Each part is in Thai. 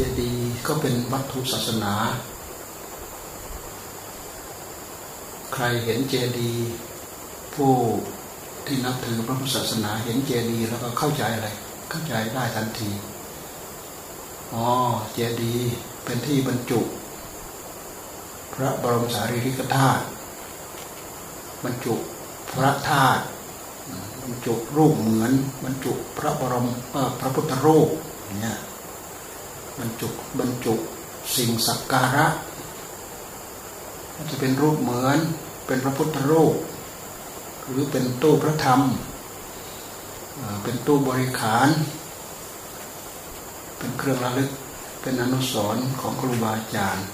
จดีย์ก็เป็นวัตถุศาสนา ใครเห็นเจดีย์ผู้ที่นับถือพระพุทธศาสนาเห็นเจดีย์แล้วก็เข้าใจอะไร เข้าใจได้ทันทีอ๋อเจดีย์เป็นที่บรรจุ พระบรมสารีริกธาตุบรรจุพระธาตุบรรจุรูปเหมือนบรรจุพระบรมพระพุทธรูปเนี่ย บรรจุบรรจุสิ่งสักการะจะเป็นรูปเหมือนเป็นพระพุทธรูป หรือเป็นตู้พระธรรม เป็นตู้บริขาร เป็นเครื่องระลึกเป็นอนุสรณ์ของครูบาอาจารย์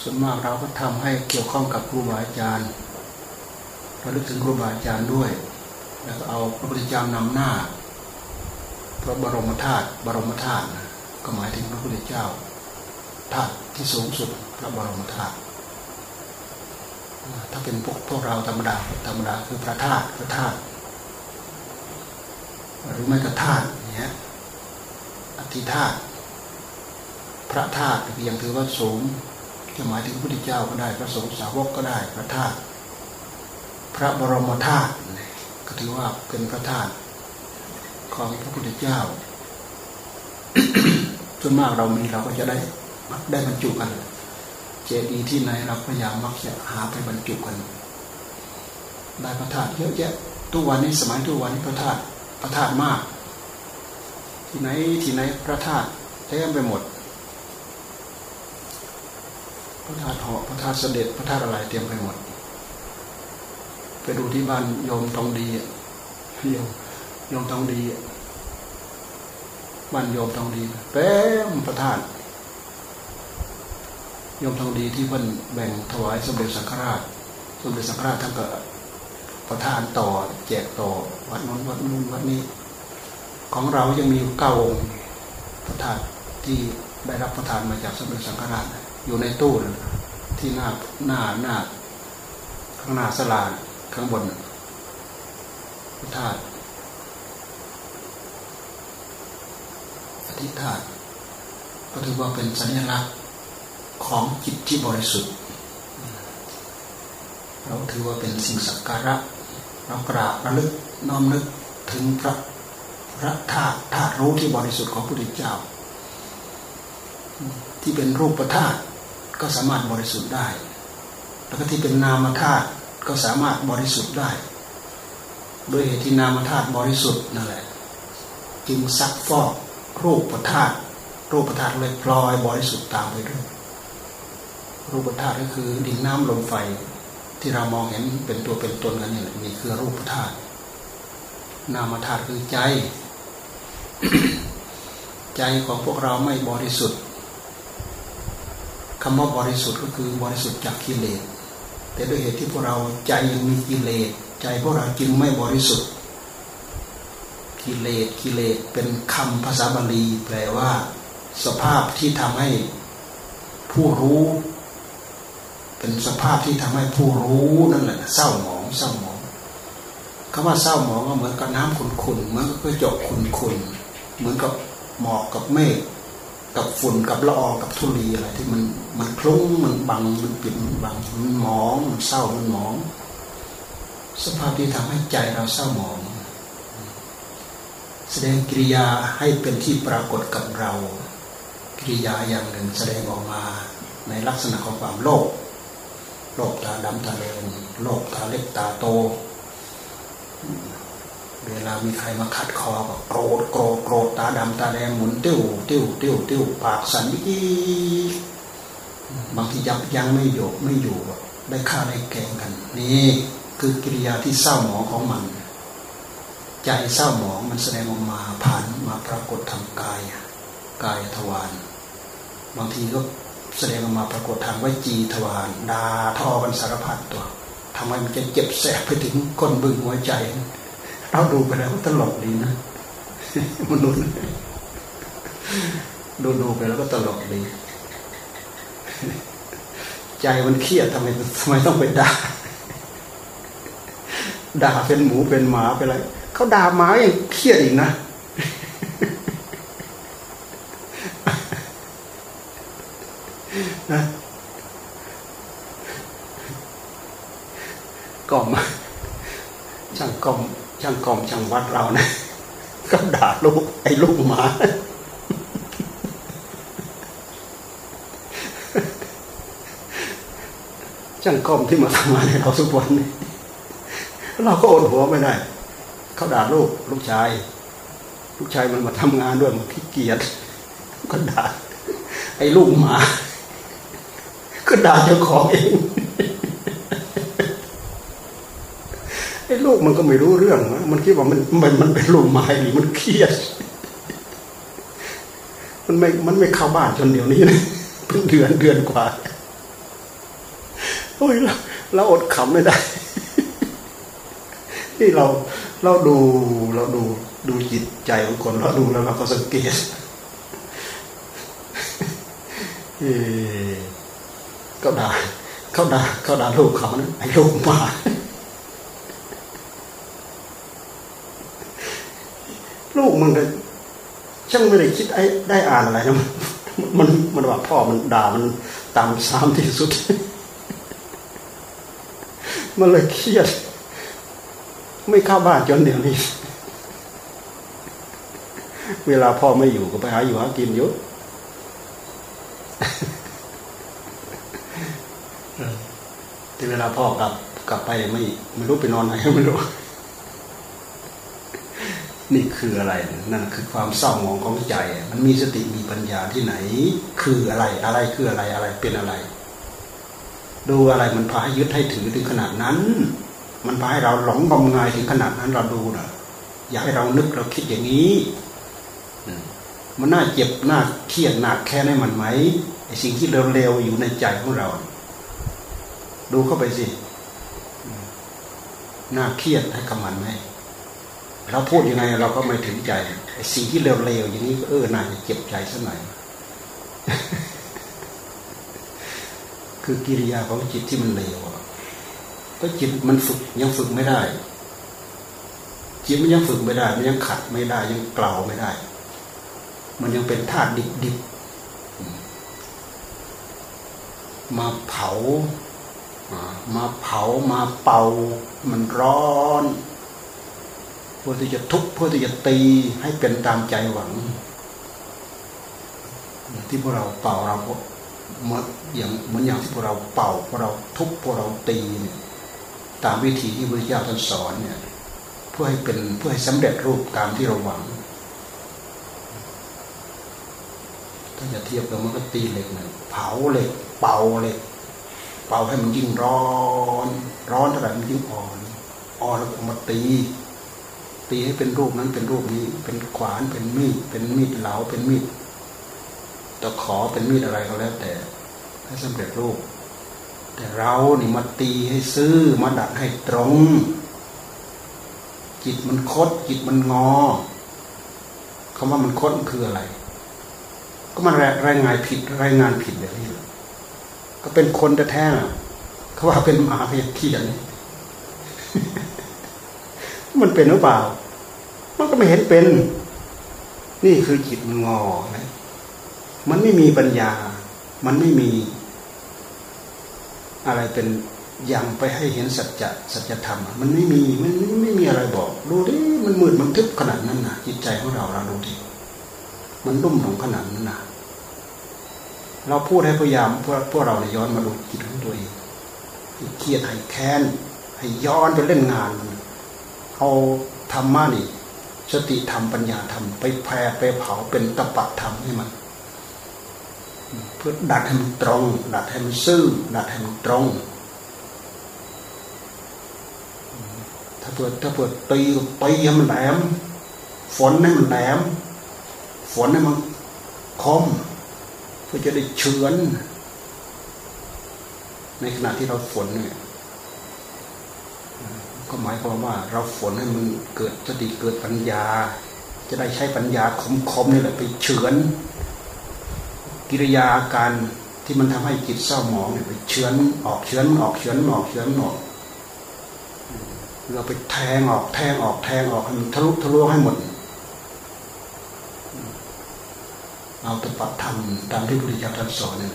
ส่วนมากเราก็ทำให้เกี่ยวข้องกับครูบาอาจารย์ระลึกถึงครูบาอาจารย์ด้วย แล้วก็เอาพระพุทธเจ้านำหน้า พระบรมธาตุบรมธาตุก็หมายถึงพระพุทธเจ้าธาตุที่สูงสุดพระบรมธาตุถ้าเป็นพวกพวกเราธรรมดาธรรมดาคือพระธาตุพระธาตุหรือไม่ก็ธาตุเนี้ยอธิธาตุพระธาตุยังถือว่าสูงจะหมายถึงพระพุทธเจ้าก็ได้ พระสงฆ์สาวกก็ได้ พระธาตุพระบรมธาตุ ก็ถือว่าเป็นพระธาตุของพระพุทธเจ้าส่วนมากเรามีเราก็จะได้ได้บรรจุกัน เจดีย์ที่ไหนเราพยายามมักจะหาไปบรรจุกัน ได้พระธาตุเยอะแยะทุกวันนี้สมัยทุกวันนี้พระธาตุพระธาตุมาก ที่ไหนที่ไหนพระธาตุเต็มไปหมดพระธาตุเหาะพระธาตุเสด็จพระธาตุอะไรเตรียมไปหมด ไปดูที่บ้านโยมทองดีโยมโยมทองดีบ้านโยมทองดีเต็มพระธาตุโยมทองดีที่เพิ่นแบ่งถวายสมเด็จสังฆราช สมเด็จสังฆราชท่านก็ประทานต่อแจกต่อวัดนู้นวัดนู้นวัดนี้ ของเรายังมีเก้าองค์พระธาตุที่ได้รับประทานมาจากสมเด็จสังฆราชอยู่ในตู้ที่หน้าหน้าหน้าข้างหน้าสลา ข้างบนพระธาตุอธิธาตุก็ถือว่าเป็นสัญลักษณ์ของจิตที่บริสุทธิ์ เราถือว่าเป็นสิ่งสักการะเรากราบระลึกน้อมนึกถึงพระพระธาตุธาตุรู้ที่บริสุทธิ์ของพระพุทธเจ้า ที่เป็นรูปธาตุก็สามารถบริสุทธิ์ได้ แล้วก็ที่เป็นนามธาตุ ก็สามารถบริสุทธิ์ได้โดยเหตุที่นามธาตุบริสุทธิ์นั่นแหละ จึงซักฟอกรูปธาตุรูปธาตุเลยพลอยบริสุทธิ์ตามไปด้วยรูปธาตุก็คือดินน้ำลมไฟที่เรามองเห็นเป็นตัวเป็นตนกันนี่แหละมีคือรูปธาตุนามธาตุคือใจ ใจของพวกเราไม่บริสุทธิ์คำว่าบริสุทธิ์ก็คือบริสุทธิ์จากกิเลส แต่ด้วยเหตุที่พวกเราใจยังมีกิเลสใจพวกเราจึงไม่บริสุทธิ์ กิเลสกิเลสเป็นคำภาษาบาลี แปลว่า สภาพที่ทำให้ผู้รู้ เป็นสภาพที่ทำให้ผู้รู้นั่นแหละเศร้าหมองเศร้าหมองคำว่าเศร้าหมองก็เหมือนกับน้ำขุ่นๆเหมือนกับกระจกขุ่นๆเหมือนกับหมอกกับเมฆ กับฝุ่นกับละอองกับทุลีอะไรที่มันมันคลุ้งมันบังมันปิดมันบังมันหมองมันเศร้ามันหมอง สภาพที่ทำให้ใจเราเศร้าหมอง แสดงกิริยาให้เป็นที่ปรากฏกับเรา กิริยาอย่างหนึ่งแสดงออกมาในลักษณะของความโลภโลภตาดำตาแดงโลภตาเล็กตาโต เวลามีใครมาขัดคอก็โกรธโกรธโกรธตาดำตาแดงหมุนติ้วติ้วติ้วติ้วปากสั่นอีบางทียับยั้งไม่อยู่ไม่อยู่ได้ฆ่าได้แกงกัน นี่คือกิริยาที่เศร้าหมองของมัน ใจเศร้าหมองมันแสดงออกมาผ่านมาปรากฏทางกายกายทวารบางทีก็แสดงออกมาปรากฏทางวจีทวารดาทอกันสารพัดตัวทำไมมันจะเจ็บแสบไปถึงก้นบึ้งหัวใจ เราดูไปแล้วก็ตลกดีนะมนุษย์ดูดูไปแล้วก็ตลกดี ใจมันเครียดทำไมทำไมต้องไปด่า ด่าเป็นหมูเป็นหมาไปอะไรเขาด่าหมายังเครียดอีกนะกล่อมช่างกล่อมช่างกล่อมช่าง วัดเรานะก็ด่าลูกไอ้ลูกหมาช่างกอมที่มาทำงานให้เราทุกวันนี้เราก็อดหัวไม่ได้ เขาด่าลูกลูกชาย ลูกชายมันมาทำงานด้วยมันขี้เกียจก็ด่าไอ้ลูกหมา ก็ด่าเจ้าของเองไอ้ ลูกมันก็ไม่รู้เรื่อง มันคิดว่ามันมันมันเป็นลูกไม้หรือมันเครียด มันไม่ มันไม่เข้าบ้านจนเดี๋ยวนี้นะเพิ่งเดือนเดือนกว่า โอ้ยเราเราอดขำไม่ได้ ที่เราเราดูเราดูดูจิตใจของคนเราดูแล้วเราก็สังเกตเขาด่าเขาด่าเขาด่าลูกเขานะไอ้ลูกมา ลูกมึงเลยช่างไม่ได้คิดไอ้ได้อ่านอะไรนะมันมันว่าพ่อมันด่ามันตามซ้ำที่สุด มันเลยเครียด ไม่เข้าบ้านจนเดี๋ยวนี้ เวลาพ่อไม่อยู่ก็ไปหาอยู่หากินอยู่แต่เวลาพ่อกลับกลับไปไม่ไม่รู้ไปนอนไหนไม่รู้ นี่คืออะไรนั่นคือความเศร้าหมองของใจ มันมีสติมีปัญญาที่ไหน คืออะไรอะไรคืออะไรอะไรเป็นอะไร ดูอะไรมันพาให้ยึดให้ถือถึงขนาดนั้น มันพาให้เราหลงงมงายถึงขนาดนั้นเราดูนะอยากให้เรานึกเราคิดอย่างนี้มันน่าเจ็บน่าเครียดหนักแค่ไหนมันไหมไอสิ่งที่เร็วๆอยู่ในใจของเรา ดูเข้าไปสิน่าเครียดให้กับมันไหม เราพูดยังไงเราก็ไม่ถึงใจสิ่งที่เร็วๆอย่างนี้เออน่าจะเจ็บใจสักหน่อยคือกิริยาของจิตที่มันเร็วก็จิตมันฝึกยังฝึกไม่ได้ จิตมันยังฝึกไม่ได้ มันยังขัดไม่ได้ ยังเกลาไม่ได้ มันยังเป็นธาตุดิบๆมาเผา มาเผามาเป่า มันร้อน พื่อที่จะทุบเพื่อที่จะตีให้เป็นตามใจหวัง ที่พวกเราเป่าเราเหมือนอย่างเหมือนอย่างที่พวกเราเป่าพวกเราทุบพวกเราตีเนี่ยตามวิธีที่พระเจ้าท่านสอนเนี่ยเพื่อให้เป็นเพื่อให้สำเร็จรูปตามที่เราหวัง ถ้าจะเทียบกับมันก็ตีเหล็กเนี่ยเผาเหล็ก เป่าเหล็ก เป่าให้มันยิ่งร้อน ร้อนเท่าไหร่มันยิ่งอ่อนอ่อนแล้วมาตี ตีให้เป็นรูปนั้นเป็นรูปนี้ เป็นขวานเป็นมีดเป็นมีดเหลาเป็นมีดตะขอเป็นมีดอะไรก็แล้วแต่ให้สำเร็จรูป แต่เรานี่มาตีให้ซื้อมาดัดให้ตรง จิตมันคด จิตมันงอคำว่ามันคดคืออะไร ก็มันรายงานผิดรายงานผิดแบบนี้ก็เป็นคนแท้ๆเขาว่าเป็นหมาเพียเขียนมันเป็นหรือเปล่า มันก็ไม่เห็นเป็น นี่คือจิตมันงอนะมันไม่มีปัญญา มันไม่มีอะไรเป็นยังไปให้เห็นสัจจะสัจธรรมมันไม่มีมันไม่มีอะไรบอก ดูดิมันมืดมันทึบขนาดนั้นนะจิตใจของเราเราดูดิมันรุ่มหลงขนาดนั้นนะเราพูดให้พยายามพวกพวกเราเนี่ยย้อนมาดูจิตของตัวเองเครียดให้แค้นให้ย้อนไปเล่นงานมันเอาธรรมะนี่ สติธรรมปัญญาธรรม ไปแผ่ไปเผาเป็นตปะธรรมให้มันเพื่อดัดให้มันตรง ดัดให้มันซื่อดัดให้มันตรง ถ้าเปิดถ้าเปิดตีตีให้มันแหลม ฝนให้มันแหลม ฝนให้มันคมเพื่อจะได้เฉือน ในขณะที่เราฝนเนี่ย ก็หมายความว่า เราฝนให้มันเกิดสติเกิดปัญญา จะได้ใช้ปัญญาคมๆนี่แหละไปเฉือน กิริยาการที่มันทำให้จิตเศร้าหมองเนี่ยไปเฉือนออกเฉือนออกเฉือนออกเฉือนออกเราไปแทงออกแทงออกแทงออกให้มันทะลุทะลวงให้หมด เอาตปะธรรมตามที่พระพุทธเจ้าท่านสอนนี่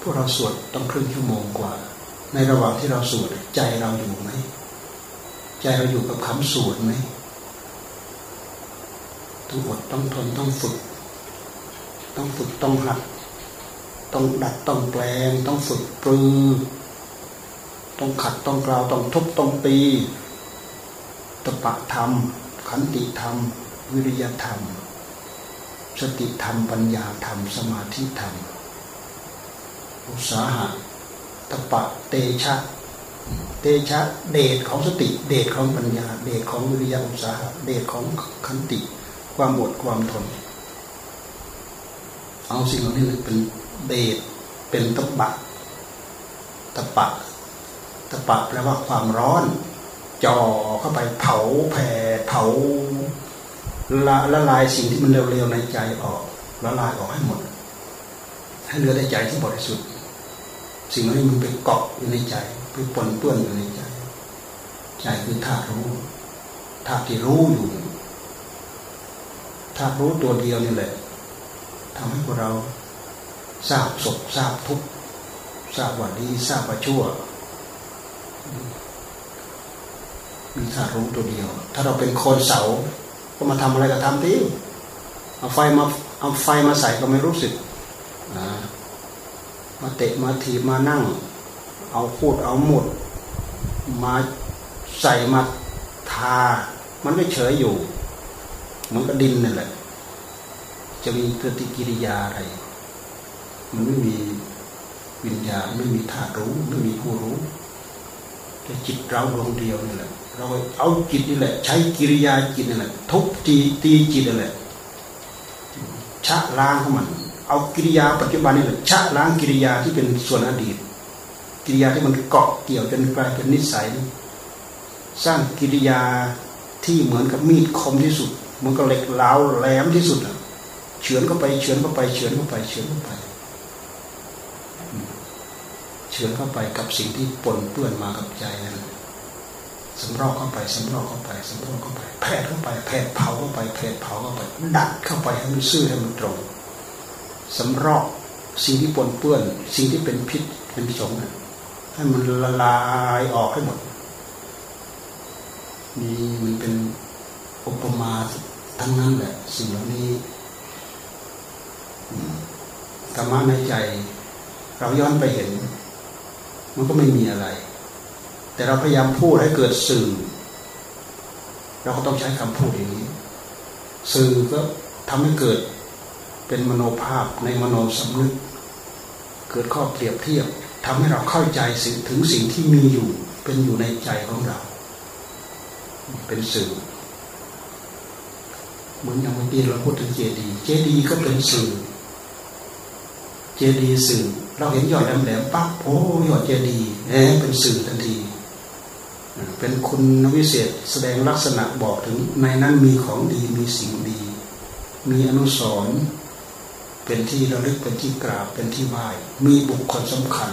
พวกเราสวดต้องครึ่งชั่วโมงกว่า ในระหว่างที่เราสวดใจเราอยู่ไหมใจเราอยู่กับคำสวดไหมต้องอดต้องทนต้องฝึก ต้องฝึกต้องหัด ต้องดัดต้องแปลง ต้องฝึกปรือ ต้องขัดต้องกล่าวต้องทุบต้องตีตปะธรรม ขันติธรรม วิริยธรรม สติธรรมปัญญาธรรม สมาธิธรรม อุตสาหะ ตปะเตชะ เตชะ เดชของสติ เดชของปัญญา เดชของวิริยะอุตสาหะเดชของขันติ ความอดความทน เอาสิ่งเหล่านี้เป็นเดชเป็นตบะตปะตปะแปลว่าความร้อน จ่อเข้าไปเผาแผ่เผาละละลายสิ่งที่มันเร็วๆในใจออกละลายออกให้หมด ให้เหลือแต่ใจที่บริสุทธิ์ สิ่งนี้มันไปเกาะอยู่ในใจไปปนเปื้อนอยู่ในใจ ใจคือธาตุรู้ธาตุที่รู้อยู่ถ้ารู้ตัวเดียวนี่แหละทำให้พวกเราทราบศกทราบทุกทราบว่าดีทราบว่าชั่ว มีธาตุรู้ตัวเดียว ถ้าเราเป็นคนเสา ก็มาทำอะไรก็ทำที่เอาไฟมาเอาไฟมาใส่ก็ไม่รู้สึก มาเตะมาถีบมานั่ง เอาพูดเอาหมด มาใส่มาทา มันไม่เฉยอยู่มันก็ดินนั่นแหละ จะมีปฏิกิริยาอะไร มันไม่มีวิญญาณไม่มีธาตุรู้ไม่มีผู้รู้แต่จิตเราดวงเดียวนี่แหละ เราเอาจิตนี่แหละ ใช้กิริยาจิตนี่แหละทุบตีตีจิตนี่แหละชะล้างของมัน เอากิริยาปัจจุบันนี่แหละชะล้างกิริยาที่เป็นส่วนอดีต กิริยาที่มันเกาะเกี่ยวจนกลายเป็นนิสัย สร้างกิริยาที่เหมือนกับมีดคมที่สุดมันก็เหล็กเหลาแหลมที่สุดเฉือนเข้าไปเฉือนเข้าไปเฉือนเข้าไปเฉือนเข้าไปเฉือนเข้าไปกับสิ่งที่ปนเปื้อนมากับใจนั้นสำรอกเข้าไปสำรอกเข้าไปสำรอกเข้าไปแผดเข้าไปแผดเผาเข้าไปแผดเผาเข้าไปดัดเข้าไปให้มันซื่อให้มันตรง สำรอกสิ่งที่ปนเปื้อน สิ่งที่เป็นพิษเป็นสงให้มันละลายออกให้หมดนี่มันเป็นอุปมาทั้งนั้นแหละ สิ่งเหล่านี้ธรรมะในใจ เราย้อนไปเห็น มันก็ไม่มีอะไร แต่เราพยายามพูดให้เกิดสื่อ เราก็ต้องใช้คำพูดอย่างนี้ สื่อก็ทำให้เกิด เป็นมโนภาพในมโนสำนึก เกิดข้อเปรียบเทียบทำให้เราเข้าใจสิ่งถึงสิ่งที่มีอยู่ เป็นอยู่ในใจของเรา เป็นสื่อเหมือนอย่างเมื่อกี้เราพูดถึงเจดีย์เจดีย์ก็เป็นสื่อ เจดีย์สื่อ เราเห็นยอดแหลมๆปั๊บโอ้ยอดเจดีย์แหมเป็นสื่อทันทีเป็นคุณวิเศษแสดงลักษณะบอกถึงในนั้นมีของดีมีสิ่งดี มีอนุสรณ์ เป็นที่ระลึกเป็นที่กราบเป็นที่ไหว้มีบุคคลสำคัญ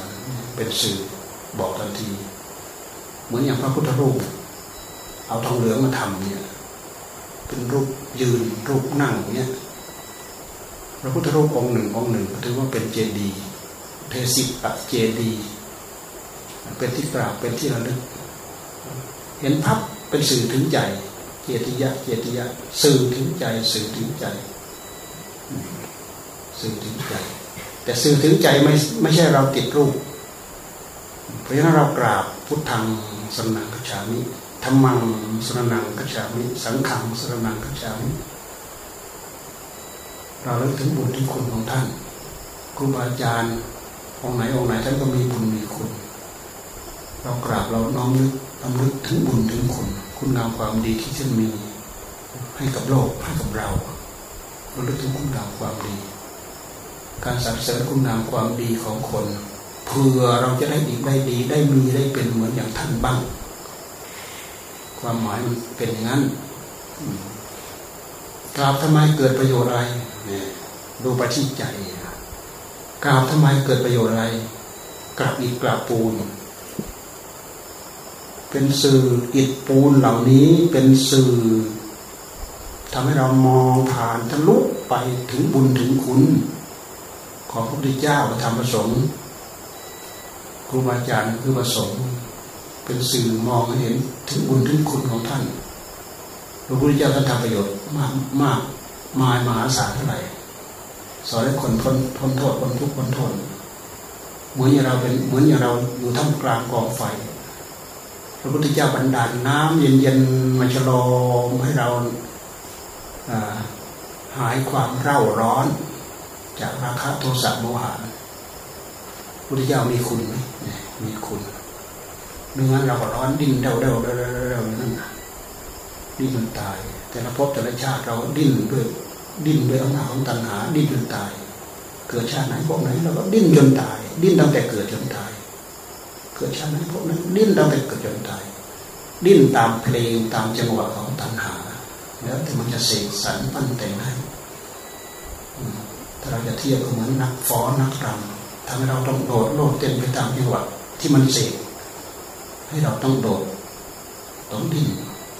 เป็นสื่อบอกทันที เหมือนอย่างพระพุทธรูป เอาทองเหลืองมาทำเนี่ยเป็นรูปยืนรูปนั่งเนี่ยพระพุทธรูปองค์หนึ่งองค์หนึ่งถือว่าเป็นเจดีย์เทศิปะเจดีย์เป็นที่กราบเป็นที่ระลึก เห็นพับเป็นสื่อถึงใจเจติยะเจติยะสื่อถึงใจสื่อถึงใจ สื่อถึงใจ แต่สื่อถึงใจไม่ไม่ใช่เราติดรูป เพราะฉะนั้นเรากราบพุทธังสนังกชามิธรรมังสรนังกัจฉามิ สังขังสรนังกัจฉามิเราเลิกถึงบุญที่คุณของท่านครูบาอาจารย์องค์ไหนองค์ไหนท่านก็มีบุญมีคุณ เรากราบเราน้อมนึกน้อมนึกถึงบุญถึงคุณ คุณงามความดีที่ท่านมี ให้กับโลกให้กับเราเราเลิกถึงคุณงามความดี การสรรเสริญคุณงามความดีของคนเพื่อเราจะได้ดีได้ดีได้มีได้เป็นเหมือนอย่างท่านบ้าง ความหมายมันเป็นอย่างนั้นกราบทำไมเกิดประโยชน์อะไรดูไปที่ใจกราบทำไมเกิดประโยชน์อะไรกราบอีกกราบปูน เป็นสื่ออิฐปูนเหล่านี้เป็นสื่อทำให้เรามองผ่านทะลุไปถึงบุญถึงคุณ ของพระพุทธเจ้าธรรมประสงค์ครูบาอาจารย์คือประสงค์ เป็นสื่อมองเห็นถึงบุญถึงคุณของท่านพระพุทธเจ้าท่านทำประโยชน์มากมากมายมหาศาลเท่าไหร่สอนให้คนพ้นพ้นโทษพ้นทุกข์พ้นโทษเหมือนอย่างเราเป็นเหมือนอย่างเราอยู่ท่ามกลางกองไฟ พระพุทธเจ้าบันดาลน้ำเย็นๆมาชะลอมให้เราหายความเร่าร้อน จากราคะโทสะโมหะพุทธเจ้ามีคุณไหมมีคุณไม่งั้นเราก็ร้อนดิ้นเดาเดาเดาเดาเดานั่นดิ้นจนตาย แต่ละภพแต่ละชาติเราดิ้นด้วย ดิ้นด้วยอำนาจของตัณหา ดิ้นจนตาย เกิดชาติไหนพวกไหนเราก็ดิ้นจนตาย ดิ้นตั้งแต่เกิดจนตาย เกิดชาติไหนพวกนั้นดิ้นตั้งแต่เกิดจนตาย ดิ้นตามเพลงตามจังหวะของตัณหา แล้วแต่มันจะเสกสรรปั้นแต่งให้ ถ้าเราจะเทียบก็เหมือนนักฟ้อนนักรำทำให้เราต้องโดดโลดเต้นไปตามจังหวะที่มันเสกให้เราต้องโดดต้องดิ้น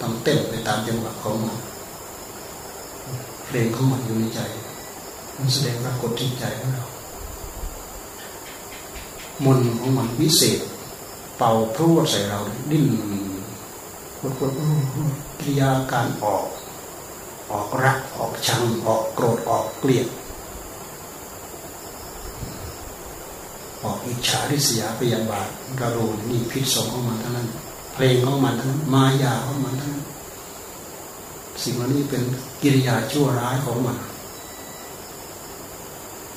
ต้องเต้นไปตามจังหวะของมันเพลงของมันอยู่ในใจ มันแสดงปรากฏที่ใจของเรา มนของมันวิเศษ เป่าพรวดใส่เรา ดิ้นวดวดกิริยาการออก ออกรักออกชังออกโกรธออกเกลียด อิจฉาริษยาพยาบาทกระโดดนี่พิษสงของมันทั้งนั้น เพลงของมันทั้งนั้นมายาของมันทั้งนั้นสิ่งเหล่านี้เป็นกิริยาชั่วร้ายของมัน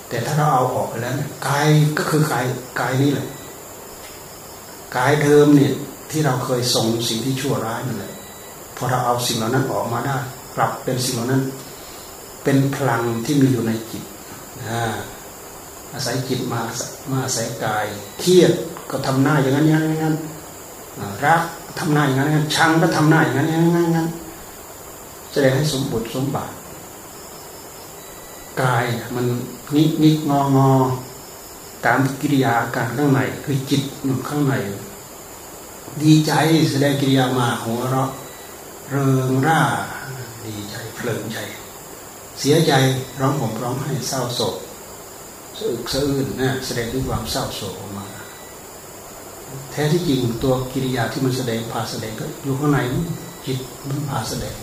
แต่ถ้าเราเอาออกไปแล้วเนี่ยกายก็คือกายกายนี้แหละกายเดิมเนี่ยที่เราเคยส่งสิ่งที่ชั่วร้ายนั่นแหละพอเราเอาสิ่งเหล่านั้นออกมาได้ปรับเป็นสิ่งเหล่านั้น เป็นพลังที่มีอยู่ในจิต อาศัยจิตมามาอาศัยกาย เครียดก็ทำหน้าอย่างนั้นอย่างนั้นรักทำหน้าอย่างนั้นชังก็ทำหน้าอย่างนั้นอย่างนั้นแสดงให้สมบูรณ์สมบัติกายมันนิกนิกงองอตามกิริยาอาการข้างในคือจิตอยู่ข้างใน ดีใจแสดงกิริยามาหัวเราะเริงร่า ดีใจเพลินใจ เสียใจร้องผมร้องให้เศร้าโศก สะอึกสะอื้นนะแสดงด้วยความเศร้าโศกออกมา แท้ที่จริงตัวกิริยาที่มันแสดงพาแสดงก็อยู่ข้างในจิตมันพาแสดง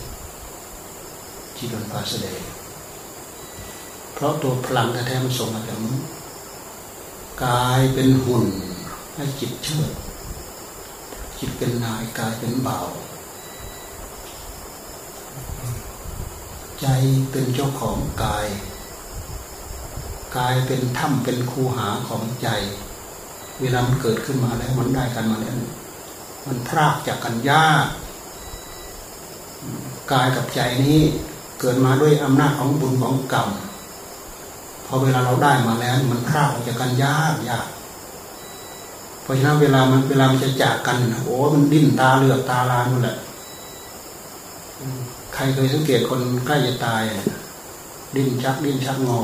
จิตมันพาแสดง เพราะตัวพลังแท้ๆมันส่งมาจากกายเป็นหุ่นให้จิตเชิดจิตเป็นนายกายเป็นเบาใจเป็นเจ้าของกาย กายเป็นถ้ำเป็นคูหาของใจ เวลามันเกิดขึ้นมาแล้วมันได้กันมาแล้วมันพรากจากกันยากกายกับใจนี้เกิดมาด้วยอำนาจของบุญของกรรมพอเวลาเราได้มาแล้ว มันพรากออกจากกันยากยากเพราะฉะนั้นเวลามันเวลามันจะจากกันโอ้มันดิ้นตาเลือดตาลานนั่นแหละใครเคยสังเกตคนใกล้จะตายดิ้นชักดิ้นชักงอ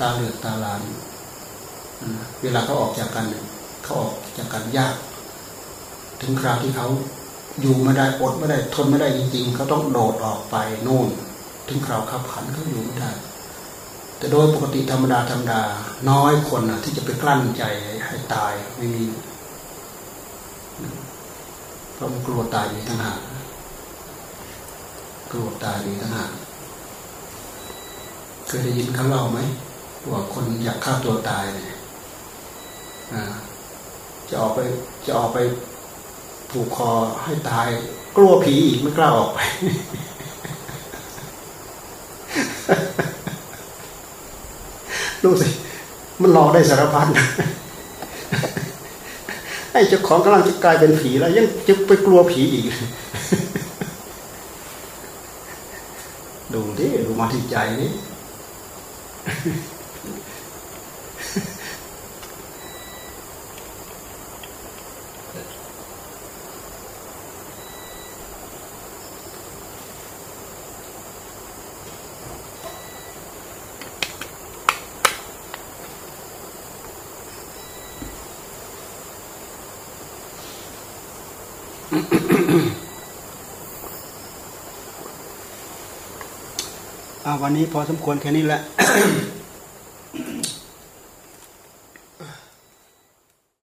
ตาเหลือดตาลานเวลาเขาออกจากกันเขาออกจากกันยาก ถึงคราวที่เขาอยู่ไม่ได้อดไม่ได้ทนไม่ได้จริงๆเขาต้องโดดออกไปโน่น ถึงคราวขับขันเขาอยู่ไม่ได้ แต่โดยปกติธรรมดาธรรมดา น้อยคนนะที่จะไปกลั้นใจให้ตายไม่มีเพราะมันกลัวตายอยู่ทั้งหากกลัวตายอยู่ทั้งหากเคยได้ยินเขาเล่าไหม ว่าคนอยากฆ่าตัวตายเนี่ยจะออกไปจะออกไปผูกคอให้ตาย กลัวผีอีกไม่กล้าออกไป ดูสิ มันหลอกได้สารพัดไอ้เจ้าของกำลังจะกลายเป็นผีแล้ว ยังจะไปกลัวผีอีก ดูดิดูมาที่ใจนี่ วันนี้พอสมควรแค่นี้แหละ